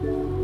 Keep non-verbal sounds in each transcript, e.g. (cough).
Good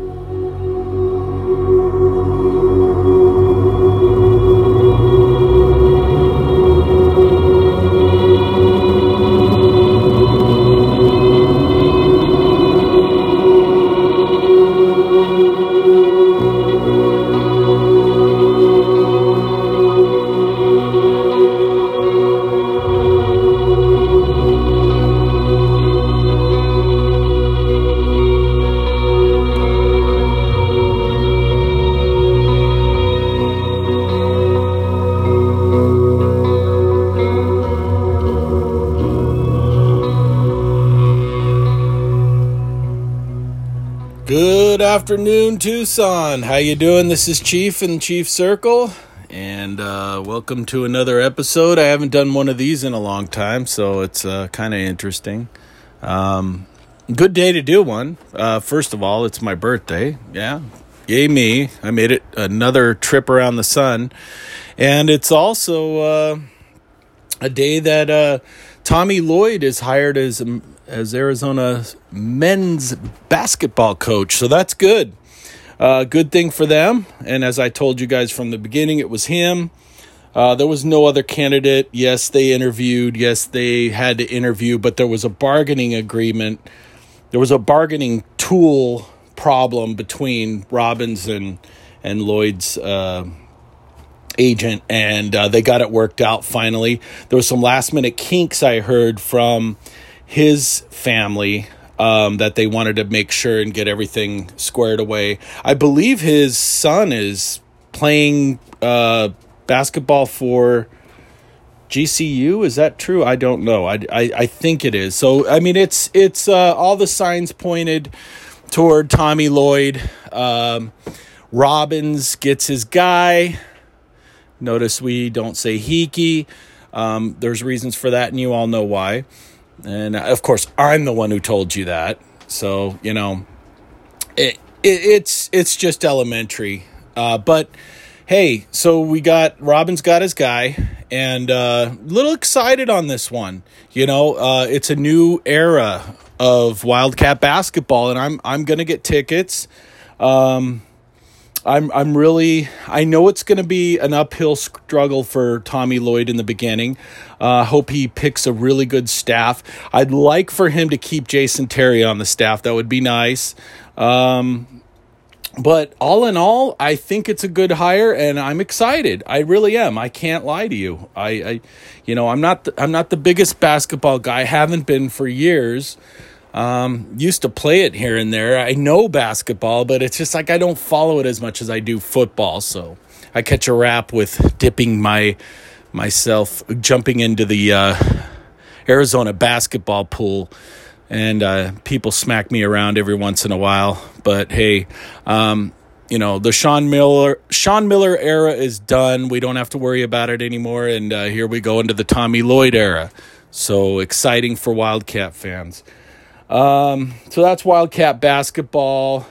afternoon, Tucson. How you doing? This is Chief in Chief Circle, and uh, welcome to another episode. I haven't done one of these in a long time, so it's uh, kind of interesting. Um, good day to do one. Uh, first of all, it's my birthday. Yeah, yay me! I made it another trip around the sun, and it's also uh, a day that uh, Tommy Lloyd is hired as as Arizona men's basketball coach. So that's good. Uh, good thing for them. And as I told you guys from the beginning, it was him. Uh, there was no other candidate. Yes, they interviewed. Yes, they had to interview, but there was a bargaining agreement. There was a bargaining tool problem between Robbins and and Lloyd's uh, agent, and uh, they got it worked out finally. There was some last minute kinks I heard from his family um, that they wanted to make sure and get everything squared away. I believe his son is playing uh, basketball for GCU. Is that true? I don't know. I, I, I think it is. So I mean, it's it's uh, all the signs pointed toward Tommy Lloyd. Um, Robbins gets his guy. Notice we don't say Heeke. Um, there's reasons for that, and you all know why. And uh, of course, I'm the one who told you that. So, you know, it, it it's it's just elementary. Uh, but hey, so we got Robbins got his guy, and uh, a little excited on this one. You know, uh, it's a new era of Wildcat basketball, and I'm I'm gonna get tickets. Um, I'm I'm really I know it's going to be an uphill struggle for Tommy Lloyd in the beginning. I uh, hope he picks a really good staff. I'd like for him to keep Jason Terry on the staff. That would be nice. Um, but all in all, I think it's a good hire, and I'm excited. I really am. I can't lie to you. I, I you know, I'm not the, I'm not the biggest basketball guy. I haven't been for years. Um, used to play it here and there. I know basketball, but it's just like I don't follow it as much as I do football. So I catch a rap with dipping my myself jumping into the uh, Arizona basketball pool, and uh, people smack me around every once in a while. But hey, um, you know the Sean Miller Sean Miller era is done. We don't have to worry about it anymore, and uh, here we go into the Tommy Lloyd era. So exciting for Wildcat fans. Um, so that's Wildcat basketball.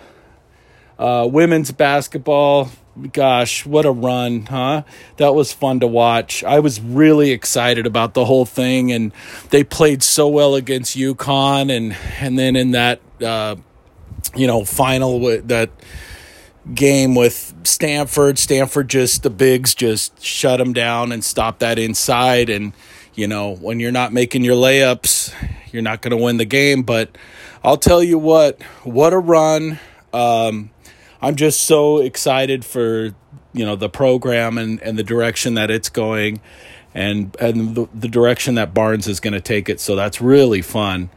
Uh, women's basketball, gosh, what a run, huh? That was fun to watch. I was really excited about the whole thing, and they played so well against UConn, and and then in that, uh, you know, final that game with Stanford, Stanford just the bigs just shut them down and stopped that inside, and you know when you're not making your layups you're not going to win the game, but I'll tell you what, what a run. Um, I'm just so excited for you know the program and, and the direction that it's going and and the, the direction that Barnes is going to take it. So that's really fun,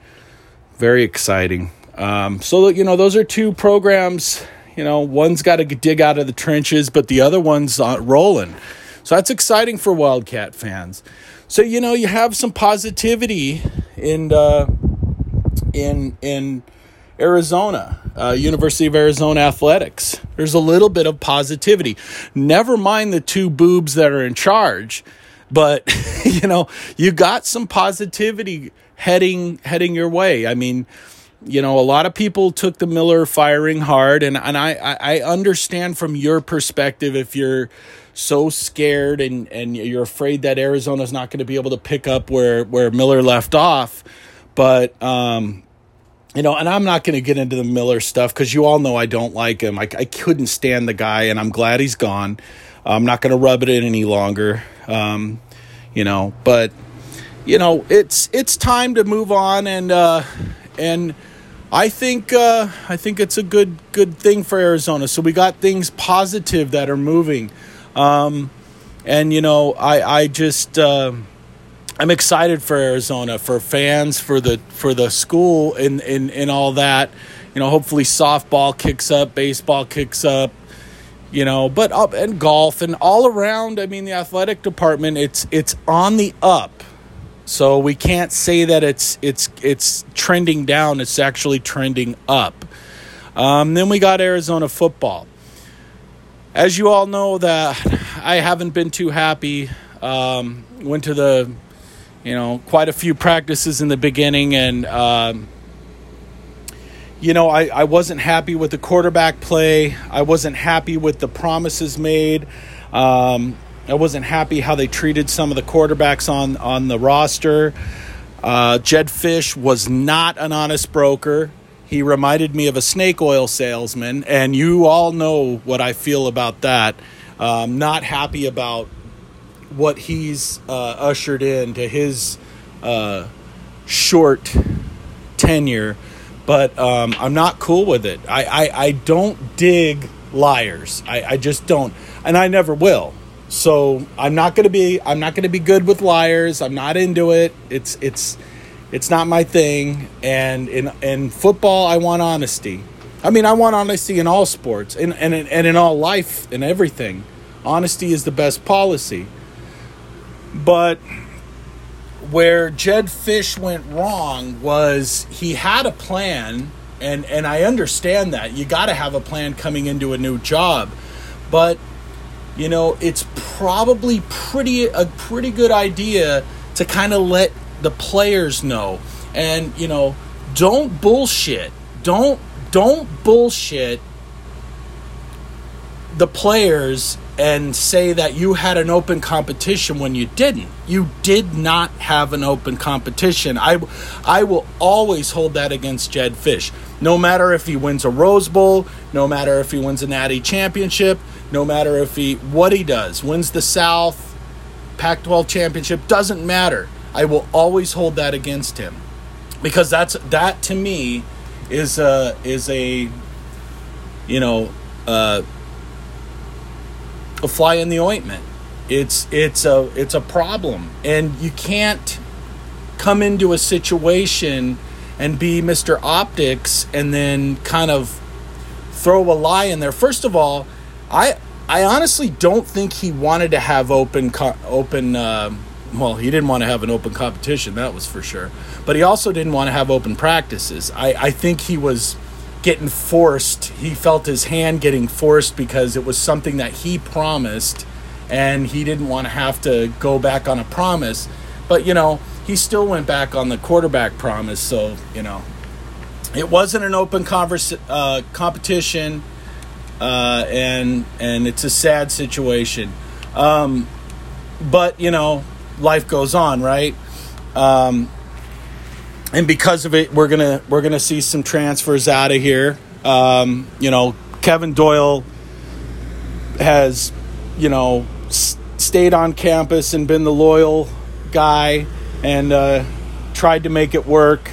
very exciting. Um, so you know those are two programs. You know, one's got to dig out of the trenches, but the other one's uh, rolling. So that's exciting for Wildcat fans. So you know you have some positivity in uh, in in Arizona, uh, University of Arizona athletics. There's a little bit of positivity. Never mind the two boobs that are in charge, but (laughs) you know you got some positivity heading heading your way. I mean, you know, a lot of people took the Miller firing hard, and and I I understand from your perspective if you're so scared and and you're afraid that Arizona's not going to be able to pick up where where Miller left off. But um, you know, and I'm not going to get into the Miller stuff because you all know I don't like him. I, I couldn't stand the guy, and I'm glad he's gone. I'm not going to rub it in any longer, um, you know. But you know, it's it's time to move on, and uh, and I think uh, I think it's a good good thing for Arizona. So we got things positive that are moving, um, and you know, I I just. Uh, I'm excited for Arizona, for fans, for the for the school, and and, and all that. You know, hopefully softball kicks up, baseball kicks up, you know, but up and golf and all around. I mean, the athletic department it's it's on the up. So we can't say that it's it's it's trending down. It's actually trending up. Um, then we got Arizona football. As you all know, that I haven't been too happy. Um, went to the you know, quite a few practices in the beginning, and um, you know, I, I wasn't happy with the quarterback play. I wasn't happy with the promises made. Um, I wasn't happy how they treated some of the quarterbacks on on the roster. Uh, Jedd Fisch was not an honest broker. He reminded me of a snake oil salesman, and you all know what I feel about that. Um, not happy about what he's uh, ushered in to his uh, short tenure, but um, I'm not cool with it. I, I, I don't dig liars. I, I just don't, and I never will. So I'm not gonna be I'm not gonna be good with liars. I'm not into it. It's it's it's not my thing. And in in football, I want honesty. I mean, I want honesty in all sports and and and in all life and everything. Honesty is the best policy. But where Jedd Fisch went wrong was he had a plan, and, and I understand that. You got to have a plan coming into a new job. But, you know, it's probably pretty a pretty good idea to kind of let the players know. And, you know, don't bullshit. Don't don't bullshit the players and say that you had an open competition when you didn't. You did not have an open competition. I, I will always hold that against Jedd Fisch No matter if he wins a Rose Bowl, no matter if he wins a Natty Championship, no matter if he what he does, wins the South, Pac-12 championship, doesn't matter. I will always hold that against him because that's that to me is a is a you know. Uh, a fly in the ointment. It's it's a it's a problem, and you can't come into a situation and be Mr. Optics and then kind of throw a lie in there. First of all, I I honestly don't think he wanted to have open open. Uh, well, he didn't want to have an open competition, that was for sure. But he also didn't want to have open practices. I, I think he was getting forced. He felt his hand getting forced because it was something that he promised and he didn't want to have to go back on a promise. But, you know, he still went back on the quarterback promise. So, you know, it wasn't an open converse, uh, competition. Uh, and and it's a sad situation, um, but you know life goes on, right? Um, and because of it, we're gonna we're gonna see some transfers out of here. Um, you know, Kevin Doyle has, you know, s- stayed on campus and been the loyal guy and uh, tried to make it work.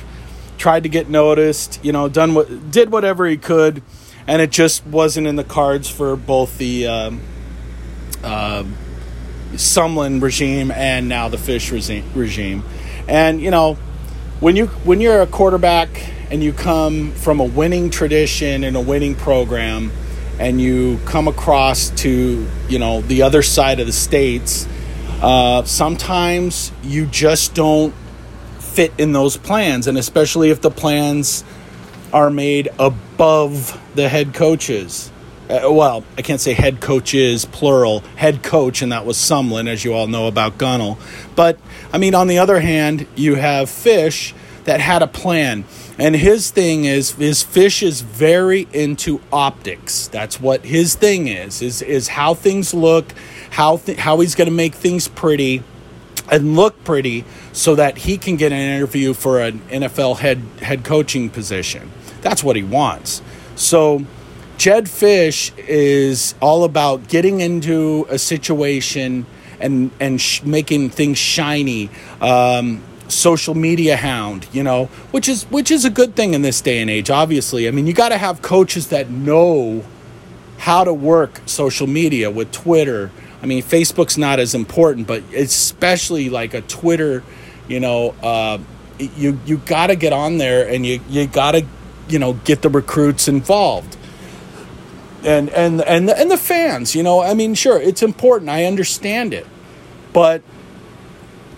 Tried to get noticed. You know, done what did whatever he could, and it just wasn't in the cards for both the um, uh, Sumlin regime and now the Fisch regime. And you know, when you when you're a quarterback and you come from a winning tradition and a winning program and you come across to you know the other side of the states uh, sometimes you just don't fit in those plans and especially if the plans are made above the head coaches uh, well, I can't say head coaches, plural, head coach, and that was Sumlin, as you all know about Gunnell. But, I mean, on the other hand, you have Fisch that had a plan. And his thing is, his Fisch is very into optics. That's what his thing is, is, is how things look, how, th- how he's going to make things pretty. and look pretty so that he can get an interview for an NFL head head coaching position. That's what he wants. So Jedd Fisch is all about getting into a situation and and sh- making things shiny. Um, social media hound, you know, which is which is a good thing in this day and age. Obviously, I mean, you got to have coaches that know how to work social media with Twitter. I mean, Facebook's not as important, but especially like a Twitter, you know, uh, you you got to get on there and you you got to you know get the recruits involved and and and the, and the fans you know? I mean sure it's important. I understand it. But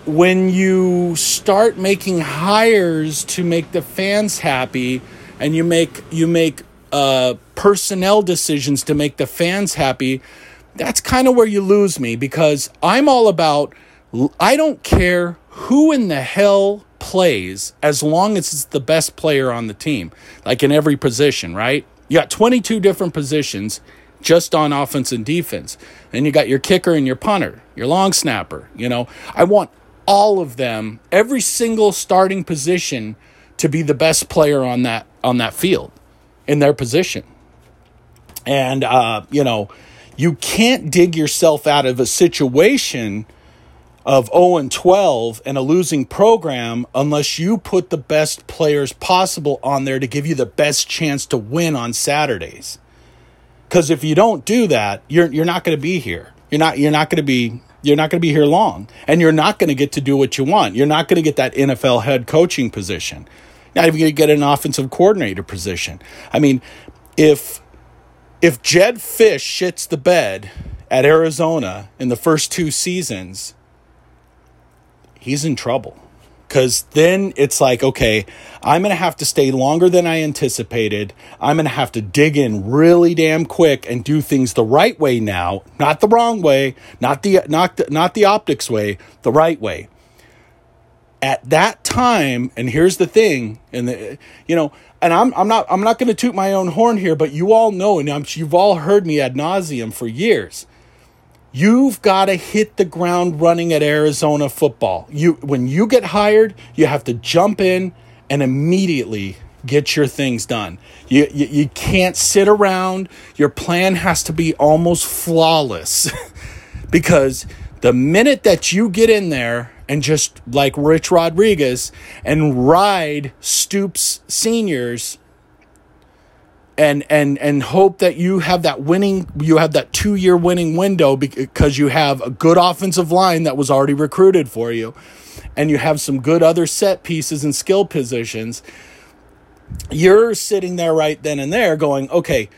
when you start making hires to make the fans happy and you make you make uh, personnel decisions to make the fans happy that's kind of where you lose me because i'm all about i don't care who in the hell plays as long as it's the best player on the team like in every position right you got 22 different positions just on offense and defense. Then you got your kicker and your punter, your long snapper. You know, I want all of them, every single starting position, to be the best player on that on that field in their position. And uh, you know, you can't dig yourself out of a situation of 0 and 12 and a losing program unless you put the best players possible on there to give you the best chance to win on Saturdays. Cuz if you don't do that, you're you're not going to be here. You're not you're not going to be you're not going to be here long and you're not going to get to do what you want. You're not going to get that NFL head coaching position. Not even going to get an offensive coordinator position. I mean, if if Jedd Fisch shits the bed at Arizona in the first two seasons, he's in trouble. Because then it's like, okay, I'm going to have to stay longer than I anticipated. I'm going to have to dig in really damn quick and do things the right way now, not the wrong way, not the not the, not the optics way, the right way. At that time, and here's the thing, and the you know, and I'm I'm not I'm not going to toot my own horn here, but you all know, and I'm, you've all heard me ad nauseum for years. You've got to hit the ground running at Arizona football. You when you get hired, you have to jump in and immediately get your things done. You, you, you can't sit around. Your plan has to be almost flawless (laughs) because the minute that you get in there and just like Rich Rodriguez and ride Stoops seniors and and and hope that you have that winning you have that 2 year winning window because you have a good offensive line that was already recruited for you and you have some good other set pieces and skill positions you're sitting there right then and there going okay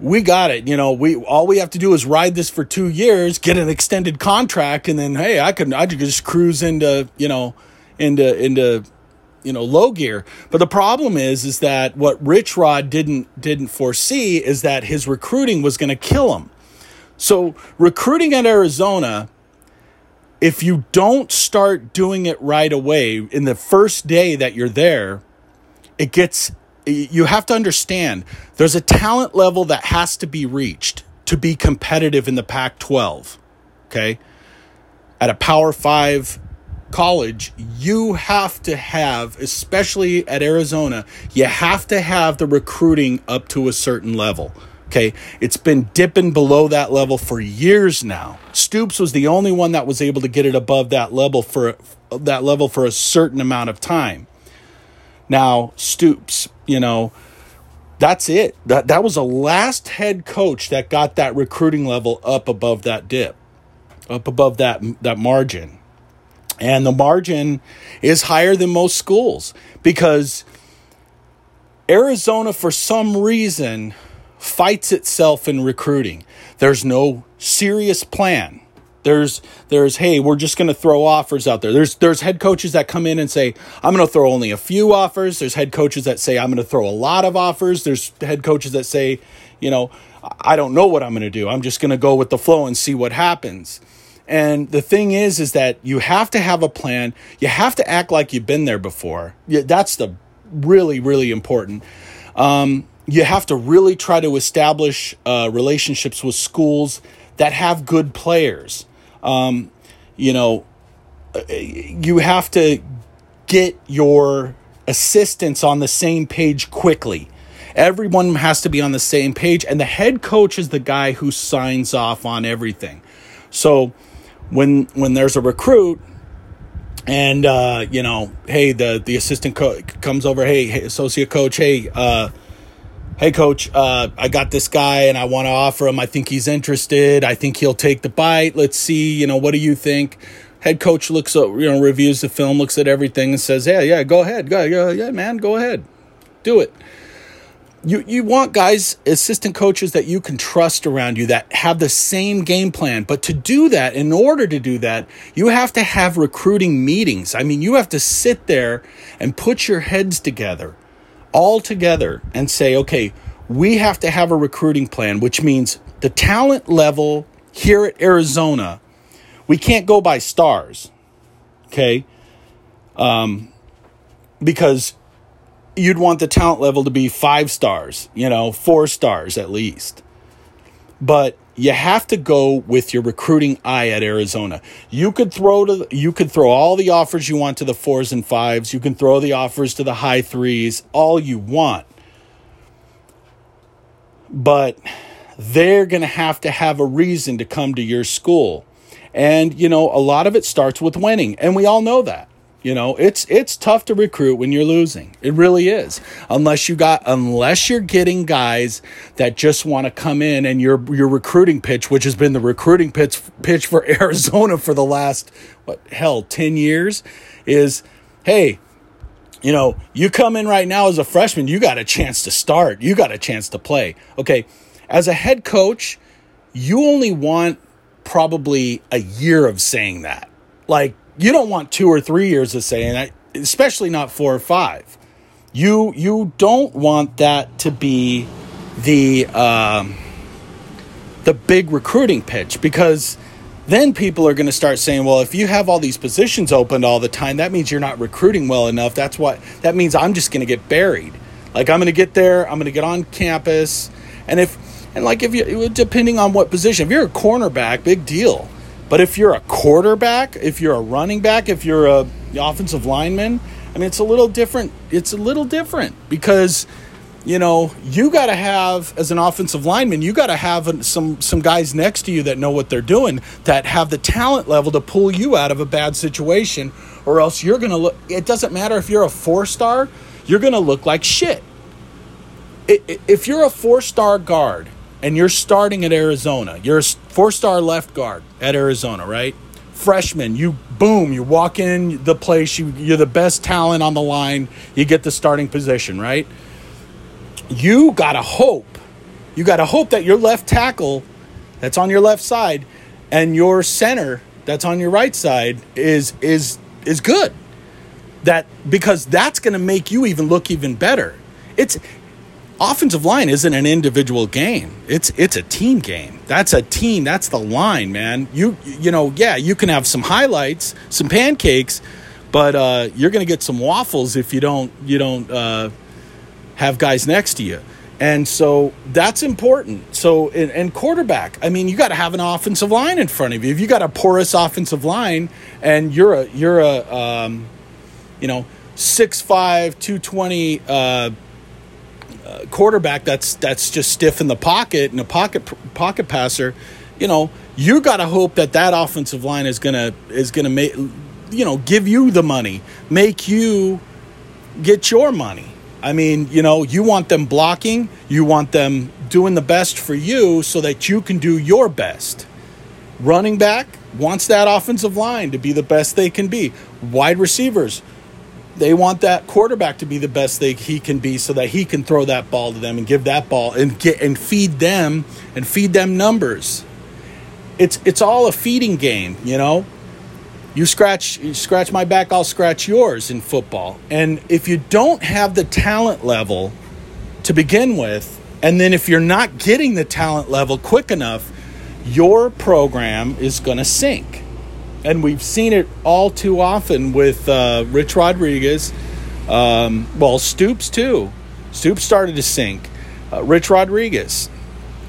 we got it. You know we all we have to do is ride this for 2 years get an extended contract and then hey I could I could just cruise into you know into into you know low gear. But the problem is is that what rich rod didn't didn't foresee is that his recruiting was going to kill him. So recruiting at arizona if you don't start doing it right away in the first day that you're there it gets you have to understand there's a talent level that has to be reached to be competitive in the pac 12 okay? At a power 5 college, you have to have, especially at Arizona, you have to have the recruiting up to a certain level. Okay, it's been dipping below that level for years now. Stoops was the only one that was able to get it above that level for that level for a certain amount of time. Now, Stoops, you know, that's it. That that was the last head coach that got that recruiting level up above that dip, up above that that margin. And the margin is higher than most schools because Arizona, for some reason, fights itself in recruiting. There's no serious plan. There's there's hey, we're just going to throw offers out there. There's there's head coaches that come in and say, "I'm going to throw only a few offers." There's head coaches that say, "I'm going to throw a lot of offers." There's head coaches that say, you know, I don't know what I'm going to do. I'm just going to go with the flow and see what happens. And the thing is, is that you have to have a plan. You have to act like you've been there before. Yeah, that's the really, really important. Um, you have to really try to establish uh, relationships with schools that have good players. Um, you know, you have to get your assistants on the same page quickly. Everyone has to be on the same page, and the head coach is the guy who signs off on everything. So when when there's a recruit and uh, you know, hey, the the assistant coach comes over, hey, hey associate coach, hey, uh, hey coach, uh, I got this guy and I want to offer him. I think he's interested. I think he'll take the bite. Let's see, you know, what do you think? Head coach looks, at, you know, reviews the film, looks at everything, and says, "Yeah, yeah, go ahead, go, yeah, yeah, man, go ahead, do it." You you want guys, assistant coaches that you can trust around you that have the same game plan. But to do that, in order to do that, you have to have recruiting meetings. I mean, you have to sit there and put your heads together, all together, and say, okay, we have to have a recruiting plan, which means the talent level here at Arizona we can't go by stars, okay? Um, because you'd want the talent level to be five stars, you know, four stars at least. But you have to go with your recruiting eye at Arizona. You could throw to you could throw all the offers you want to the fours and fives. You can throw the offers to the high threes, all you want. But they're going to have to have a reason to come to your school. And, you know, a lot of it starts with winning. And we all know that. You know, it's it's tough to recruit when you're losing. It really is. Unless you got unless you're getting guys that just want to come in and your your recruiting pitch, which has been the recruiting pitch pitch for (laughs) Arizona for the last what hell, 10 years is hey, you know, you come in right now as a freshman, you got a chance to start. You got a chance to play. Okay. As a head coach, you only want probably a year of saying that. Like, you don't want two or three years of saying especially not four or five. You you don't want that to be the um, the big recruiting pitch because then people are going to start saying, well, if you have all these positions opened all the time, that means you're not recruiting well enough. That's what that means. I'm just going to get buried. Like I'm going to get there, I'm going to get on campus, and if and like if you depending on what position, if you're a cornerback, big deal. But if you're a quarterback, if you're a running back, if you're a offensive lineman, I mean it's a little different. It's a little different because you know, you got to have as an offensive lineman, you got to have some some guys next to you that know what they're doing, that have the talent level to pull you out of a bad situation, or else you're to look. It doesn't matter if you're a four star, you're to look like shit. If you're a four star guard and you're starting at Arizona, you're a four star left guard at Arizona, right? Freshman, you boom, you walk in the place, you, you're the best talent on the line, you get the starting position, right? You gotta hope, you gotta hope that your left tackle that's on your left side and your center that's on your right side is is is good. That because that's gonna make you even look even better. It's offensive line isn't an individual game. It's it's a team game. That's a team. That's the line, man. You you know, yeah, you can have some highlights, some pancakes, but uh, you're going to get some waffles if you don't you don't uh, have guys next to you. And so that's important. So and, quarterback, I mean, you got to have an offensive line in front of you. If you got a porous offensive line and you're a you're a um, you know 6'5", 220 uh, quarterback that's that's just stiff in the pocket and a pocket pocket passer, you know, you got to hope that that offensive line is gonna is gonna make you know give you the money, make you get your money. I mean, you know, you want them blocking, you want them doing the best for you so that you can do your best. Running back wants that offensive line to be the best they can be. Wide receivers they want that quarterback to be the best they he can be so that he can throw that ball to them and give that ball and get and feed them and feed them numbers. It's it's all a feeding game, you know. You scratch you scratch my back, I'll scratch yours in football. And if you don't have the talent level to begin with, and then if you're not getting the talent level quick enough, your program is going to sink and we've seen it all too often with uh, Rich Rodriguez. Um, well, Stoops too. Stoops started to sink. Uh, Rich Rodriguez,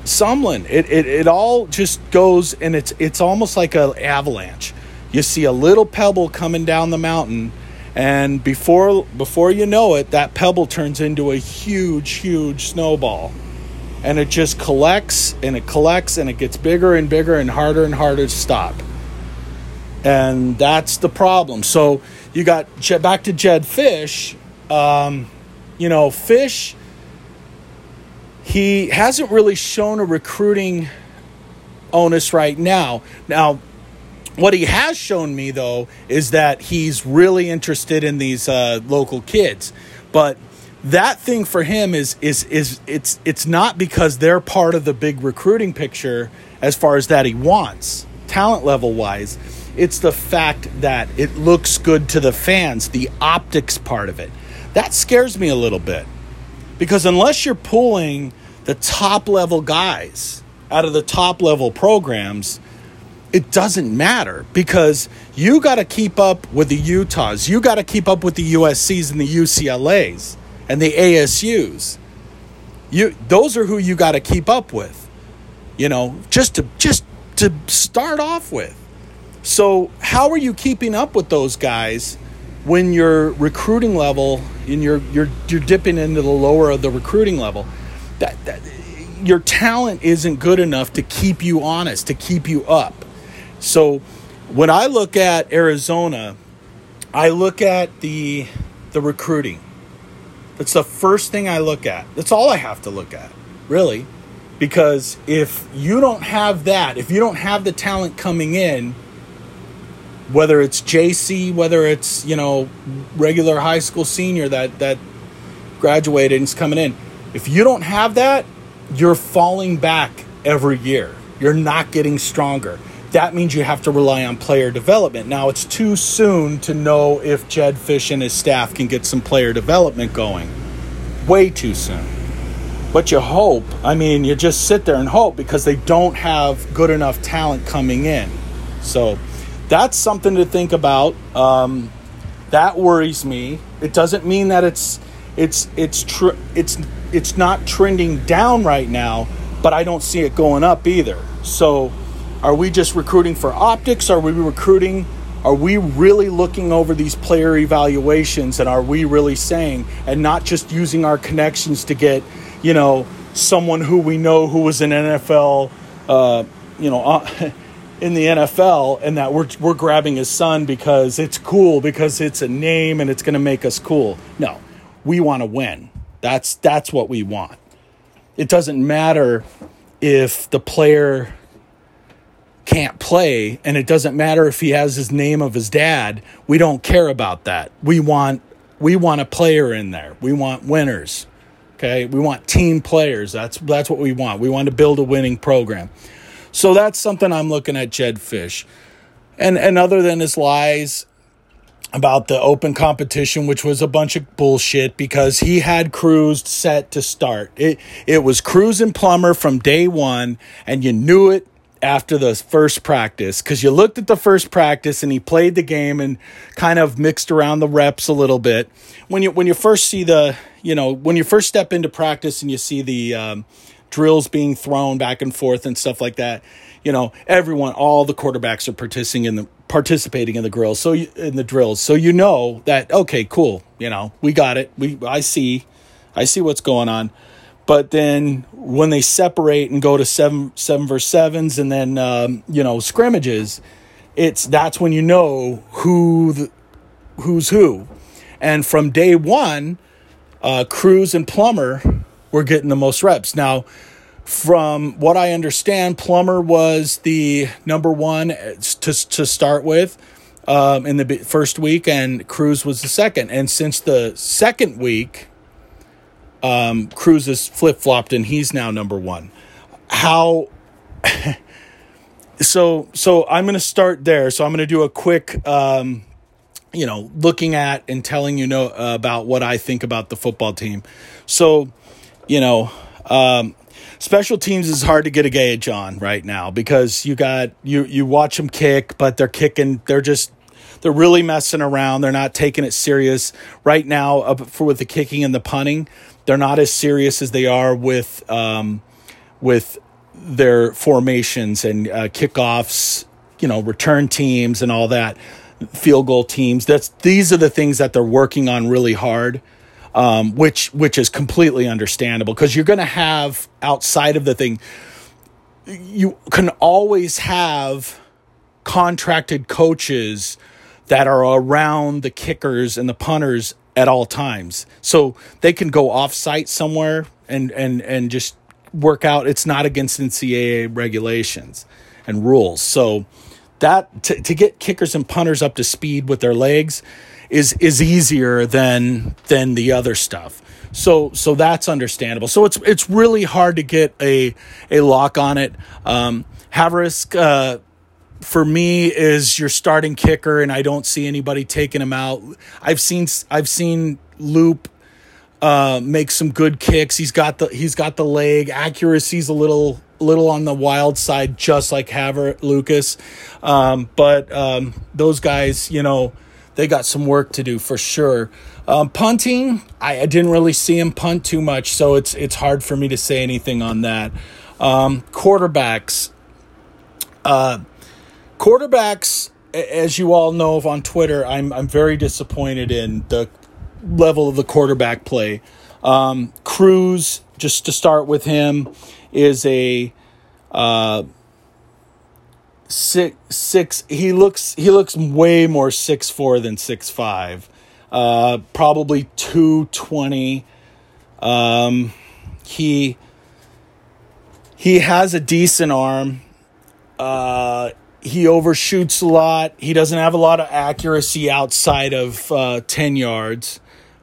Sumlin. It, it it all just goes and it's it's almost like an avalanche. you see a little pebble coming down the mountain and before before you know it that pebble turns into a huge huge snowball and it just collects and it collects and it gets bigger and bigger and harder and harder to stop and that's the problem so you got back to Jedd Fisch. um, you know Fisch. he hasn't really shown a recruiting onus right now now what he has shown me though is that he's really interested in these uh, local kids but that thing for him is is is it's it's not because they're part of the big recruiting picture as far as that he wants talent level wise it's the fact that it looks good to the fans the optics part of it that scares me a little bit because unless you're pulling the top level guys out of the top level programs it doesn't matter because you got to keep up with the Utahs. You got to keep up with the USCs and the UCLAs and the ASUs. You those are who you got to keep up with. You know, just to just to start off with. So, how are you keeping up with those guys when your recruiting level and you're you're you're dipping into the lower of the recruiting level? That, that your talent isn't good enough to keep you honest, to keep you up. So when I look at Arizona, I look at the the recruiting. That's the first thing I look at. That's all I have to look at, really. Because if you don't have that, if you don't have the talent coming in, whether it's JC, whether it's, you know, regular high school senior that that graduated and is coming in, if you don't have that, you're falling back every year. You're not getting stronger that means you have to rely on player development. Now, it's too soon to know if Jedd Fisch and his staff can get some player development going. Way too soon. But you hope. I mean, you just sit there and hope because they don't have good enough talent coming in. So that's something to think about. Um, that worries me. It doesn't mean that it's it's it's tr- it's it's not trending down right now, but I don't see it going up either. So are we just recruiting for optics? Are we recruiting? Are we really looking over these player evaluations and are we really saying, and not just using our connections to get, you know, someone who we know who was an NFL, uh, you know, uh, (laughs) in the NFL, and that we're, we're grabbing his son because it's cool, because it's a name and it's going to make us cool. No, we want to win. That's, that's what we want. It doesn't matter if the player can't play and it doesn't matter if he has his name of his dad. We don't care about that. We want we want a player in there. We want winners okay? We want team players. That's that's what we want. We want to build a winning program so that's something i'm looking at Jedd Fisch. and and other than his lies about the open competition which was a bunch of bullshit because he had Cruz set to start it it was Cruz and Plummer from day 1 and you knew it after the first practice because you looked at the first practice and he played the game and kind of mixed around the reps a little bit. When you when you first see the you know when you first step into practice and you see the um, drills being thrown back and forth and stuff like that, you know everyone all the quarterbacks are participating in the participating in the drills so you, in the drills. So you know that okay cool you know we got it. We I see I see what's going on. But then when they separate and go to seven seven versus sevens and then um, you know scrimmages, it's that's when you know who the, who's who. And from day one, uh, Cruz and Plummer were getting the most reps. Now, from what I understand, Plummer was the number one to to start with um, in the first week, and Cruz was the second. And since the second week, um, Cruz has flip flopped and he's now number one. How? (laughs) so so I'm going to start there. So I'm going to do a quick. Um, you know, looking at and telling you know about what I think about the football team. So, you know, um, special teams is hard to get a gauge on right now because you got you you watch them kick, but they're kicking. They're just they're really messing around. They're not taking it serious right now. Uh, for with the kicking and the punting, they're not as serious as they are with um, with their formations and uh, kickoffs you know, return teams and all that, field goal teams. That's these are the things that they're working on really hard. Um, which which is completely understandable because you're going to have outside of the thing you can always have contracted coaches that are around the kickers and the punters at all times. So they can go off site somewhere and, and, and just work out. It's not against NCAA regulations and rules. So that to, to get kickers and punters up to speed with their legs is is easier than than the other stuff. So so that's understandable. So it's it's really hard to get a a lock on it. Um, Havrisik, uh, for me is your starting kicker, and I don't see anybody taking him out. I've seen I've seen Loop uh, make some good kicks. He's got the he's got the leg accuracy's a little little on the wild side, just like Haver Lucas. Um, but um, those guys, you know, they got some work to do for sure. Um, punting, I, I, didn't really see him punt too much, so it's it's hard for me to say anything on that. Um, quarterbacks, uh, quarterbacks, as you all know on Twitter, I'm I'm very disappointed in the level of the quarterback play. Um, Cruz, just to start with him, is a uh, six six. He looks he looks way more six four than six five. Uh, probably two twenty. Um, he he has a decent arm. Uh, he overshoots a lot. He doesn't have a lot of accuracy outside of uh, ten yards.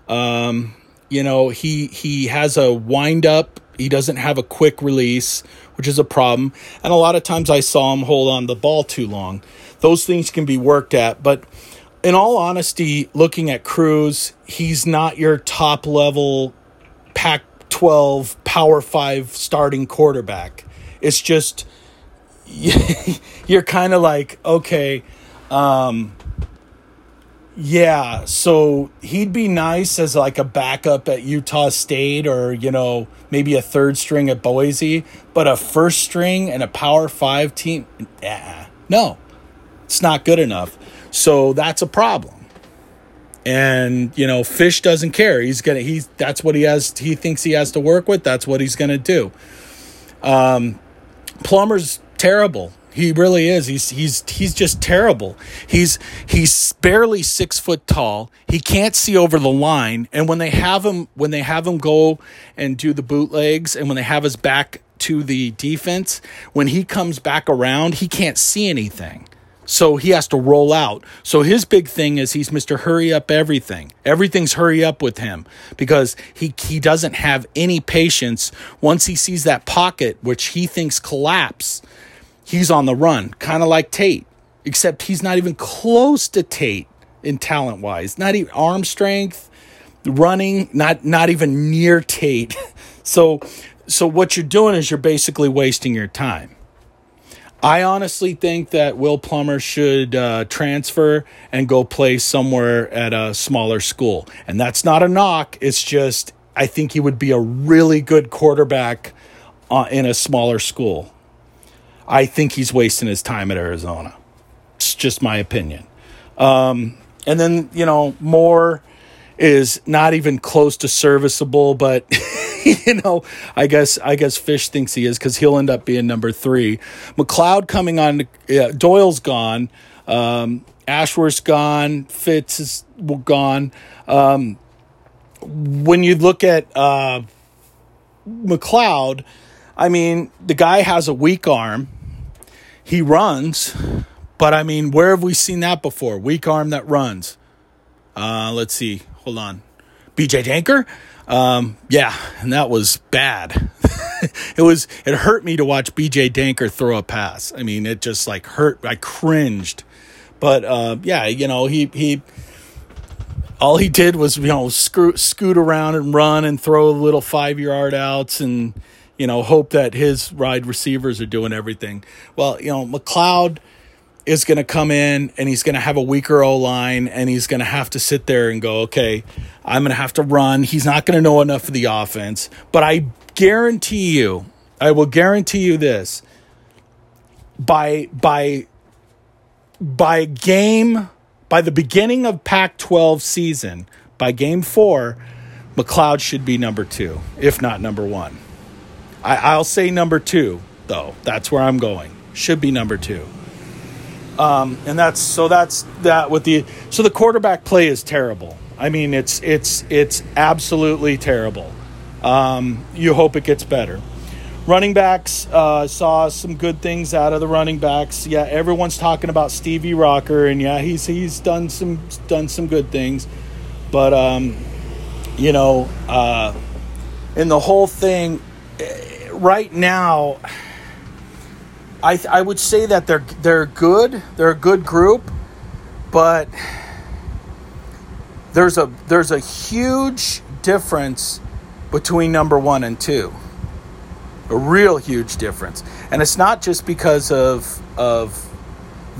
Um, you know, he he has a wind up. He doesn't have a quick release, which is a problem. And a lot of times I saw him hold on the ball too long. Those things can be worked at, but in all honesty, looking at Cruz, he's not your top level Pac 12 Power 5 starting quarterback. It's just (laughs) you're kind of like, okay, um, yeah, so he'd be nice as like a backup at Utah State or, you know, maybe a third string at Boise, but a first string and a Power 5 team, nah, no, it's not good enough. So that's a problem. And, you know, Fisch doesn't care. He's going to, he's, that's what he has, he thinks he has to work with. That's what he's going to do. Um, Plummer's terrible. He really is. He's he's he's just terrible. He's he's barely six foot tall. He can't see over the line. And when they have him when they have him go and do the bootlegs, and when they have his back to the defense, when he comes back around, he can't see anything. So he has to roll out. So his big thing is he's Mr. Hurry Up Everything. Everything's hurry up with him because he, he doesn't have any patience once he sees that pocket, which he thinks collapse he's on the run, kind of like Tate, except he's not even close to Tate in talent wise. Not even arm strength, running, not not even near Tate. (laughs) so so what you're doing is you're basically wasting your time. I honestly think that Will Plummer should uh, transfer and go play somewhere at a smaller school. And that's not a knock. It's just, I think he would be a really good quarterback uh, in a smaller school. I think he's wasting his time at Arizona. It's just my opinion. Um, and then, you know, Moore is not even close to serviceable, but (laughs) you know, I guess I guess Fisch thinks he is because he'll end up being number three. McCloud coming on, uh, Doyle's gone, um, Ashworth's gone, Fitz is gone. Um, when you look at uh, McCloud, I mean, the guy has a weak arm he runs, but I mean, where have we seen that before? Weak arm that runs. Uh, let's see. Hold on. BJ Denker? Um, yeah, and that was bad. (laughs) it was it hurt me to watch BJ Denker throw a pass. I mean, it just like hurt. I cringed. But uh, yeah, you know, he he all he did was you know screw, scoot around and run and throw little five yard outs and you know, hope that his ride receivers are doing everything. Well, you know, McCloud is going to come in and he's going to have a weaker O line and he's going to have to sit there and go, okay, I'm going to have to run. He's not going to know enough of the offense. But I guarantee you, I will guarantee you this by by by game, by the beginning of Pac 12 season, by game four, McCloud should be number two, if not number one. I, I'll say number two, though. That's where I'm going. Should be number two. Um, and that's so that's that with the so the quarterback play is terrible. I mean, it's it's it's absolutely terrible. Um, you hope it gets better. Running backs uh, saw some good things out of the running backs. Yeah, everyone's talking about Stevie Rocker, and yeah, he's he's done some done some good things, but um, you know, uh, in the whole thing, right now, I I would say that they're they're good. They're a good group, but there's a there's a huge difference between number one and two a real huge difference. And it's not just because of of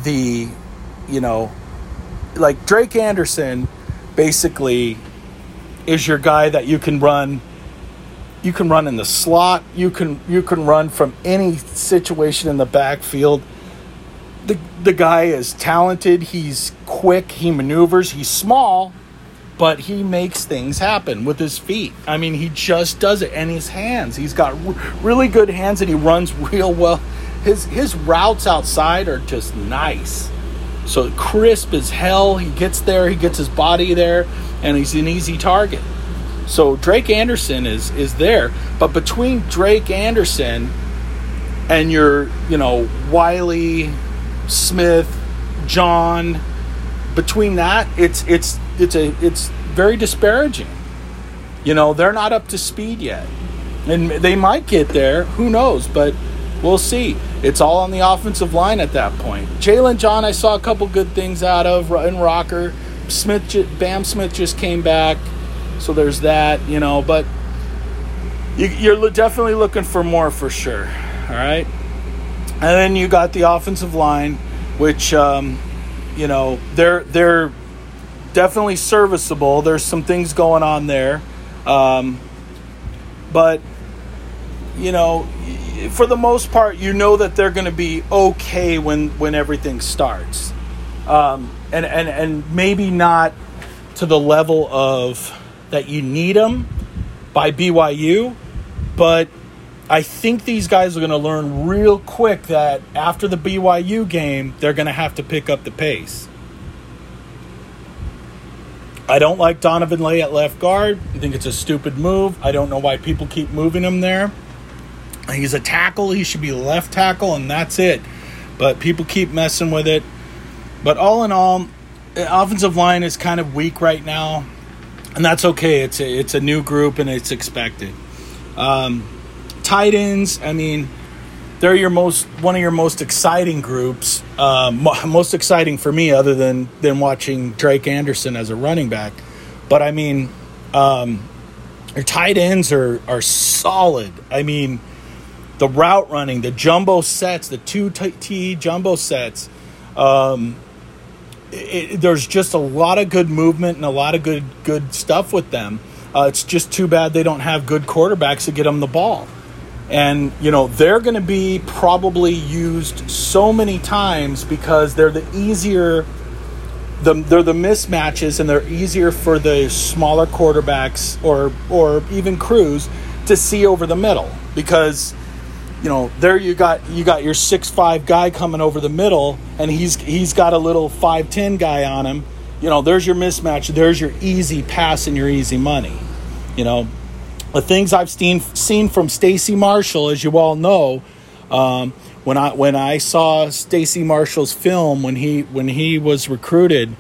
the, you know, like Drake Anderson basically is your guy that you can run you can run in the slot, you can you can run from any situation in the backfield. The the guy is talented, he's quick, he maneuvers, he's small, but he makes things happen with his feet. I mean, he just does it, and his hands. He's got really good hands, and he runs (laughs) real well. His his routes outside are just nice. So crisp as hell. He gets there, he gets his body there, and he's an easy target. So Drake Anderson is is there, but between Drake Anderson and your, you know, Wiley, Smith, John, between that, it's it's it's a it's very disparaging. You know, they're not up to speed yet. And they might get there, who knows, but we'll see. It's all on the offensive line at that point. Jalen John, I saw a couple good things out of, and Rocker. Smith, Bam Smith just came back, so there's that, you know, but you're definitely looking for more for sure. All right. And then you got the offensive line, which, um, you know, they're, they're, definitely serviceable. There's some things going on there. Um, but, you know, for the most part, you know that they're going to be okay when, when everything starts. Um, and, and, and maybe not to the level of that you need them by BYU, but I think these guys are going to learn real quick that after the BYU game, they're going to have to pick up the pace. I don't like Donovan Laie at left guard. I think it's a stupid move. I don't know why people keep moving him there. He's a tackle. He should be left tackle, and that's it. But people keep messing with it. But all in all, offensive line is kind of weak right now, and that's okay. It's a, it's a new group, and it's expected. Um, tight ends, I mean, they're your most one of your most exciting groups. Uh, most exciting for me, other than than watching Drake Anderson as a running back. But I mean, um, your tight ends are are solid. I mean, the route running, the jumbo sets, the two T jumbo sets. Um, it, there's just a lot of good movement and a lot of good good stuff with them. Uh, it's just too bad they don't have good quarterbacks to get them the ball. And, you know, they're going to be probably used so many times because they're the easier, the, they're the mismatches and they're easier for the smaller quarterbacks or, or even Cruz to see over the middle because, you know, there you got you got your six five guy coming over the middle, and he's he's got a little five ten guy on him. You know, there's your mismatch. There's your easy pass and your easy money. You know, the things I've seen seen from Stacy Marshall, as you all know, um, when I when I saw Stacy Marshall's film when he when he was recruited,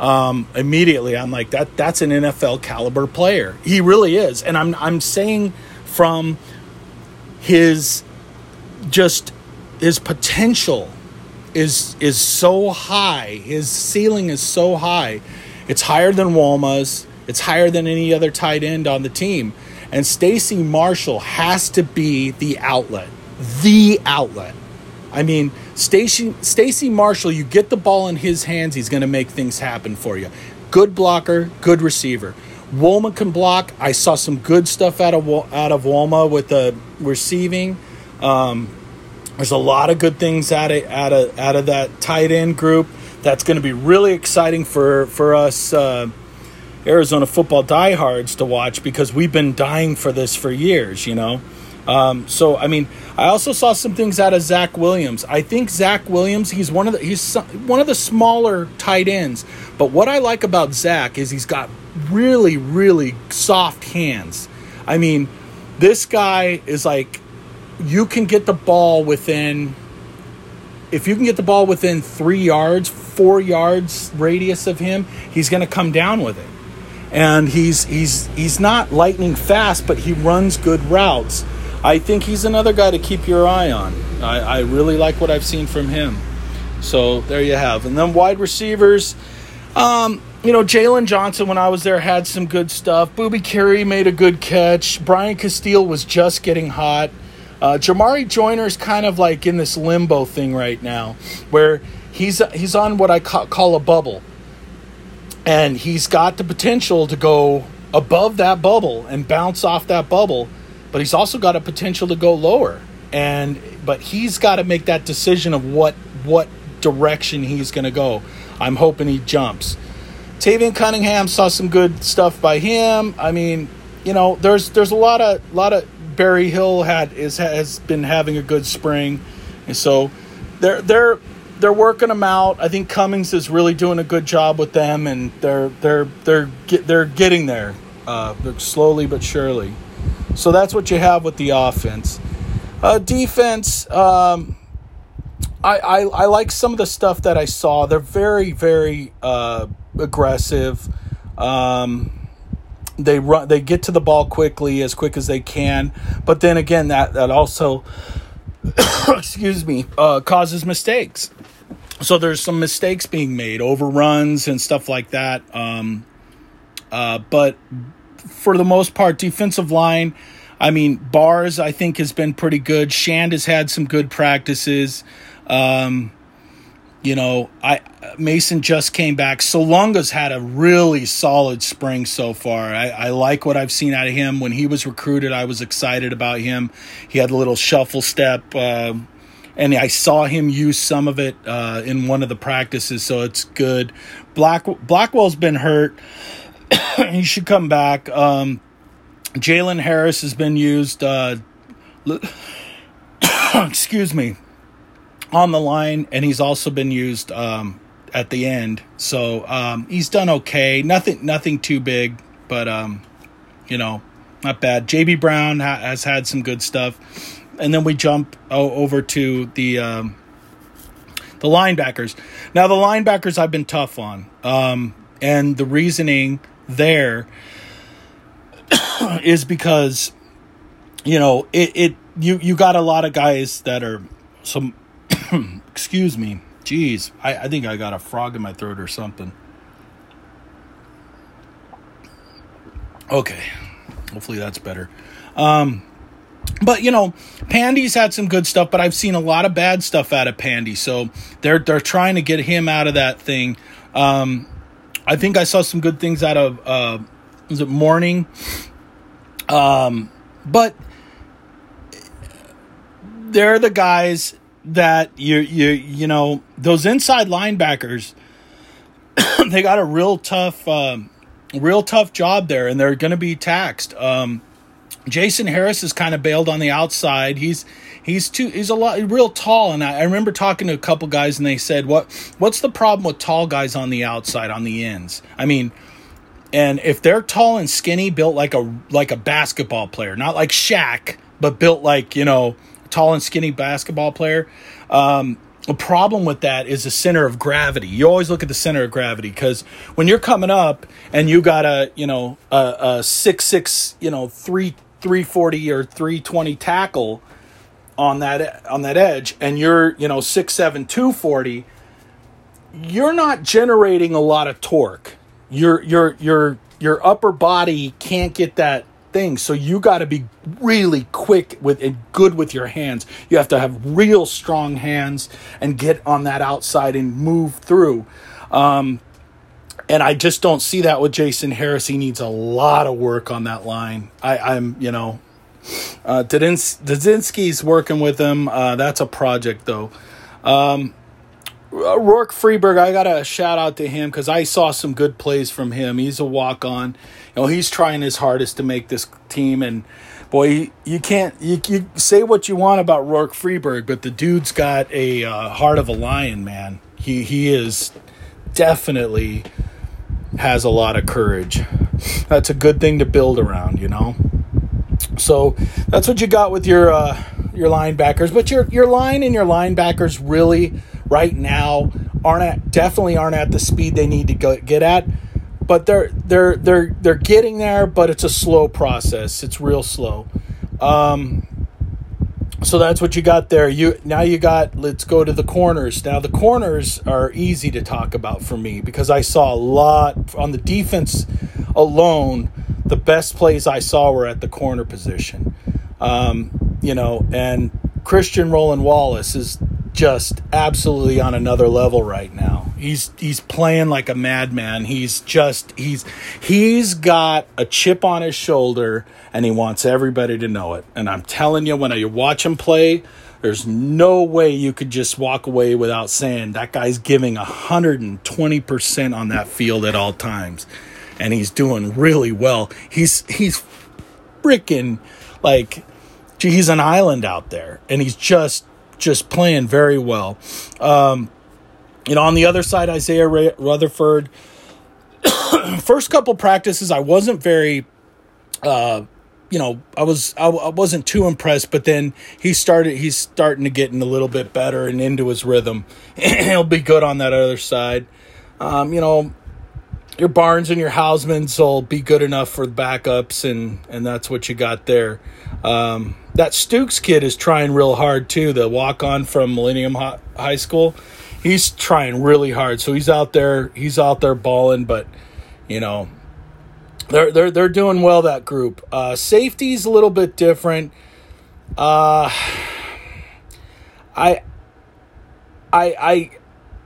um, immediately I'm like that that's an NFL caliber player. He really is, and I'm I'm saying from his just his potential is is so high. His ceiling is so high. It's higher than Wolma's. It's higher than any other tight end on the team. And Stacy Marshall has to be the outlet, the outlet. I mean, Stacy Stacy Marshall, you get the ball in his hands, he's going to make things happen for you. Good blocker, good receiver. Wolma can block. I saw some good stuff out of out of Wolma with the receiving. Um, there's a lot of good things out of out of out of that tight end group. that's going to be really exciting for for us uh, Arizona football diehards to watch because we've been dying for this for years. You know, um, so I mean, I also saw some things out of Zach Williams. I think Zach Williams, he's one of the he's one of the smaller tight ends. But what I like about Zach is he's got really really soft hands. I mean, this guy is like you can get the ball within if you can get the ball within three yards, four yards radius of him, he's going to come down with it. And he's he's he's not lightning fast, but he runs good routes. I think he's another guy to keep your eye on. I, I really like what I've seen from him. So there you have. And then wide receivers, um, you know, Jalen Johnson, when I was there, had some good stuff. Boobie Curry made a good catch. Brian Casteel was just getting hot. Uh, Jamarye Joiner's kind of like in this limbo thing right now, where he's he's on what I ca- call a bubble, and he's got the potential to go above that bubble and bounce off that bubble, but he's also got a potential to go lower. And but he's got to make that decision of what what direction he's going to go. I'm hoping he jumps. Tayvion Cunningham saw some good stuff by him. I mean, you know, there's there's a lot of lot of Barry Hill had is has been having a good spring, and so they're they're they're working them out. I think Cummings is really doing a good job with them, and they're they're they're get, they're getting there, uh, slowly but surely. So that's what you have with the offense. Uh, defense, um, I, I I like some of the stuff that I saw. They're very very uh, aggressive. Um, they run they get to the ball quickly as quick as they can. But then again that that also (coughs) excuse me uh, causes mistakes. So there's some mistakes being made overruns and stuff like that um, uh, but for the most part defensive line i mean Barrs i think has been pretty good. Shand has had some good practices um, you know, I Mason just came back. Salonga's had a really solid spring so far. I, I, like what I've seen out of him. When he was recruited, I was excited about him. He had a little shuffle step, uh, and I saw him use some of it uh, in one of the practices, so it's good. Black Blackwell's been hurt. (coughs) he should come back. Um, Jalen Harris has been used. Uh, (coughs) excuse me on the line, and he's also been used um, at the end. So um, he's done okay. Nothing, nothing too big, but um, you know, not bad. JB Brown ha- has had some good stuff, and then we jump o- over to the um, the linebackers. Now the linebackers I've been tough on, um, and the reasoning there (coughs) is because you know it, it you you got a lot of guys that are some (clears throat) Excuse me. Jeez, I, I think I got a frog in my throat or something. Okay, hopefully that's better. Um, but you know, Pandy's had some good stuff, but I've seen a lot of bad stuff out of Pandy. So they're they're trying to get him out of that thing. Um, I think I saw some good things out of uh, was it Mourning? Um, but they're the guys that you you you know those inside linebackers (coughs) they got a real tough um, real tough job there and they're going to be taxed. Um, Jason Harris is kind of bailed on the outside. He's he's too he's a lot real tall and I, I remember talking to a couple guys and they said what what's the problem with tall guys on the outside on the ends? I mean and if they're tall and skinny built like a like a basketball player not like Shaq but built like you know tall and skinny basketball player. Um, a problem with that is the center of gravity. You always look at the center of gravity because when you're coming up and you got a you know a, a six six you know three three forty or three twenty tackle on that on that edge, and you're you know six seven two forty, you're not generating a lot of torque. Your your your your upper body can't get that things. So you got to be really quick with and good with your hands. You have to have real strong hands and get on that outside and move through. Um, and I just don't see that with Jason Harris. He needs a lot of work on that line. I, am you know, uh, working with him. Uh, that's a project though. Um, Rourke Freeberg, I got a shout out to him because I saw some good plays from him. He's a walk on. Know, he's trying his hardest to make this team. And boy, you can't, you, you say what you want about Rourke Freeberg, but the dude's got a uh, heart of a lion, man. He, he is definitely has a lot of courage. That's a good thing to build around, you know? So that's what you got with your, uh, your linebackers, but your your line and your linebackers really right now aren't at, definitely aren't at the speed they need to go, get at. But they're they're they're they're getting there, but it's a slow process. It's real slow. Um, so that's what you got there. You now you got. Let's go to the corners. Now the corners are easy to talk about for me because I saw a lot on the defense alone. The best plays I saw were at the corner position. Um, you know, and Christian Roland Wallace is just absolutely on another level right now. He's he's playing like a madman. He's just he's he's got a chip on his shoulder and he wants everybody to know it. And I'm telling you when you watch him play, there's no way you could just walk away without saying that guy's giving 120% on that field at all times. And he's doing really well. He's he's freaking like gee, he's an island out there and he's just just playing very well. Um, you know, on the other side, Isaiah Rutherford. (coughs) first couple practices, I wasn't very, uh, you know, I was I, I, wasn't too impressed. But then he started. He's starting to get in a little bit better and into his rhythm. (coughs) He'll be good on that other side. Um, you know, your Barnes and your Hausmans will be good enough for backups, and and that's what you got there. Um, that Stukes kid is trying real hard too. The walk on from Millennium High School, he's trying really hard. So he's out there, he's out there balling. But you know, they're they're they're doing well. That group. Uh, safety's a little bit different. Uh, I, I, I,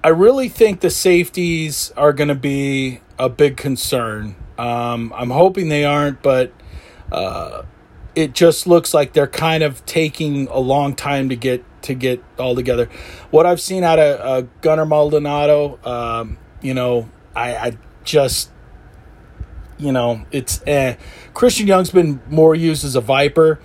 I really think the safeties are going to be a big concern. Um, I'm hoping they aren't, but. Uh, it just looks like they're kind of taking a long time to get to get all together. What I've seen out of uh, Gunner Maldonado, um, you know, I, I, just, you know, it's eh. Christian Young's been more used as a viper,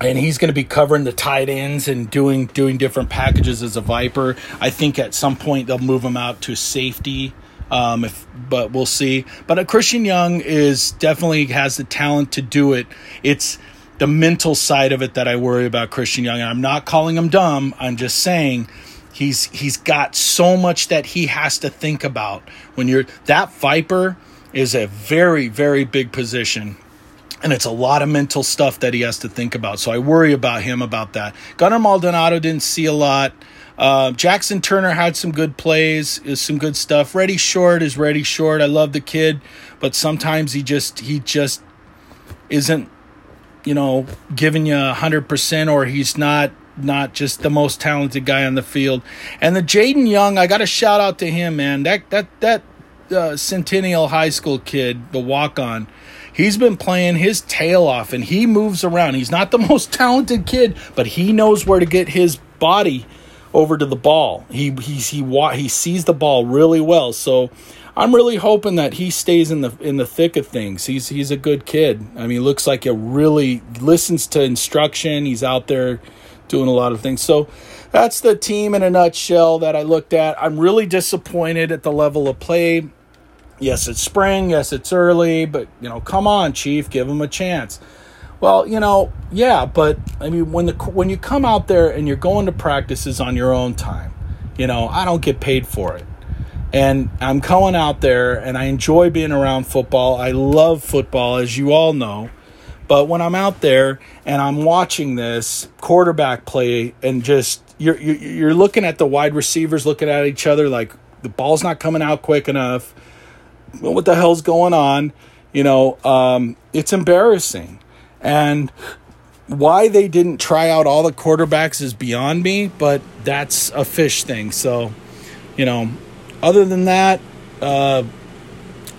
and he's going to be covering the tight ends and doing doing different packages as a viper. I think at some point they'll move him out to safety um, if, but we'll see. But uh, Christian Young is definitely has the talent to do it. It's the mental side of it that I worry about Christian Young. And I'm not calling him dumb. I'm just saying he's he's got so much that he has to think about. When you're that Viper is a very very big position. And it's a lot of mental stuff that he has to think about. So I worry about him about that. Gunner Maldonado didn't see a lot. Uh, Jackson Turner had some good plays, is some good stuff. Rhedi Short is Rhedi Short. I love the kid, but sometimes he just he just isn't, you know, giving you hundred percent, or he's not not just the most talented guy on the field. And the Jaden Young, I got to shout out to him, man. That that that uh, Centennial High School kid, the walk on. He's been playing his tail off and he moves around. He's not the (laughs) most talented kid, but he knows where to get his body over to the ball. He he's, he he sees the ball really well. So I'm really hoping that he stays in the in the thick of things. He's he's a good kid. I mean, looks like he really listens to instruction. He's out there doing a lot of things. So that's the team in a nutshell that I looked at. I'm really disappointed at the level of play. Yes, it's spring. Yes, it's early, but you know, come on, Chief, give him a chance. Well, you know, yeah, but I mean, when the when you come out there and you're going to practices on your own time, you know, I don't get paid for it, and I'm going out there and I enjoy being around football. I love football, as you all know. But when I'm out there and I'm watching this quarterback play and just you're you're looking at the wide receivers looking at each other like the ball's not coming out quick enough. What the hell's going on? You know, um, it's embarrassing. And why they didn't try out all the quarterbacks is beyond me, but that's a Fisch thing. So, you know, other than that, uh,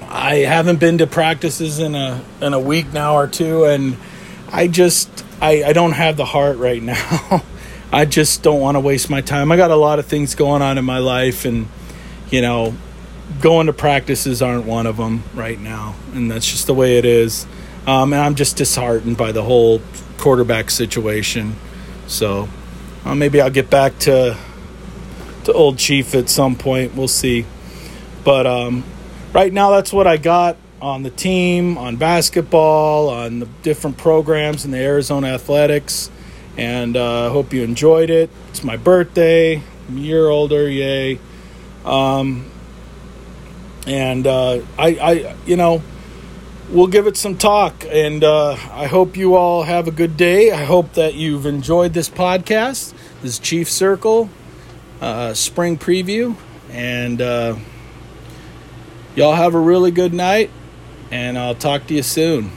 I haven't been to practices in a in a week now or two, and I just I, I don't have the heart right (laughs) now. I just don't want to waste my time. I got a lot of things going on in my life, and you know, going to practices aren't one of them right now, and that's just the way it is. Um, and I'm just disheartened by the whole quarterback situation. So uh, maybe I'll get back to to old Chief at some point. We'll see. But um, right now, that's what I got on the team, on basketball, on the different programs in the Arizona Athletics. And I uh, hope you enjoyed it. It's my birthday. I'm a year older, yay. Um, and uh, I, I, you know, we'll give it some talk. And uh, I hope you all have a good day. I hope that you've enjoyed this podcast. This is Chief Circle uh, spring preview. And uh, y'all have a really good night. And I'll talk to you soon.